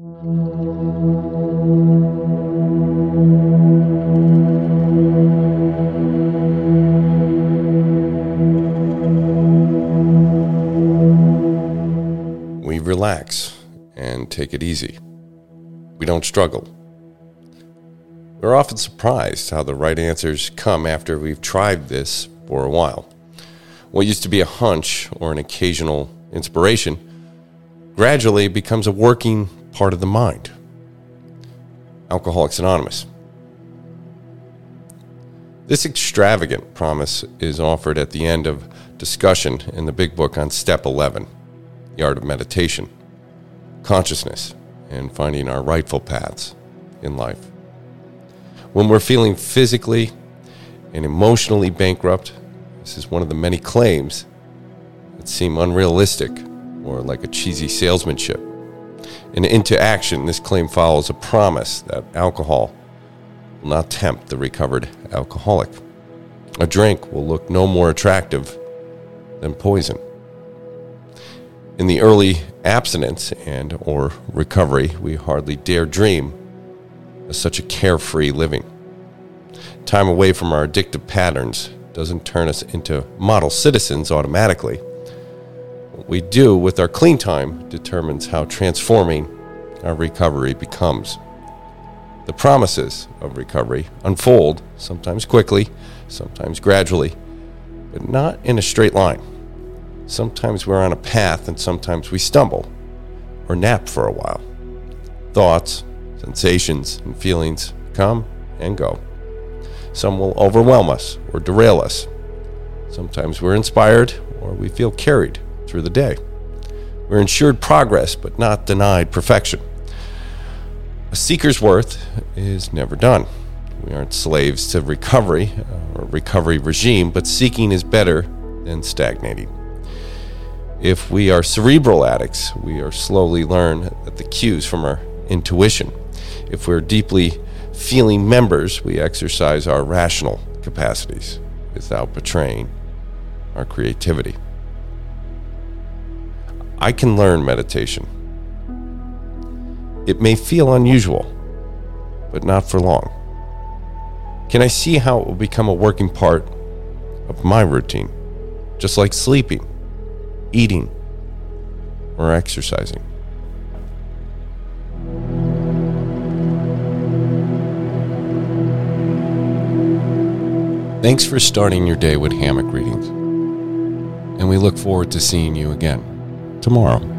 We relax and take it easy. We don't struggle. We're often surprised how the right answers come after we've tried this for a while. What used to be a hunch or an occasional inspiration gradually becomes a working part of the mind. Alcoholics Anonymous. This extravagant promise is offered at the end of discussion in the big book on step 11 the art of meditation, consciousness, and finding our rightful paths in life. When we're feeling physically and emotionally bankrupt, this is one of the many claims that seem unrealistic or like a cheesy salesmanship. And into action, this claim follows a promise that alcohol will not tempt the recovered alcoholic. A drink will look no more attractive than poison. In the early abstinence and or recovery, we hardly dare dream of such a carefree living. Time away from our addictive patterns doesn't turn us into model citizens automatically. We do with our clean time determines how transforming our recovery becomes. The promises of recovery unfold, sometimes quickly, sometimes gradually, but not in a straight line. Sometimes we're on a path and sometimes we stumble or nap for a while. Thoughts, sensations, and feelings come and go. Some will overwhelm us or derail us. Sometimes we're inspired or we feel carried through the day. We're ensured progress but not denied perfection. A seeker's worth is never done. We aren't slaves to recovery uh, or recovery regime, but seeking is better than stagnating. If we are cerebral addicts, we are slowly learn the cues from our intuition. If we're deeply feeling members, we exercise our rational capacities without betraying our creativity. I can learn meditation. It may feel unusual, but not for long. Can I see how it will become a working part of my routine, just like sleeping? eating, or exercising. Thanks for starting your day with hammock readings. And we look forward to seeing you again tomorrow.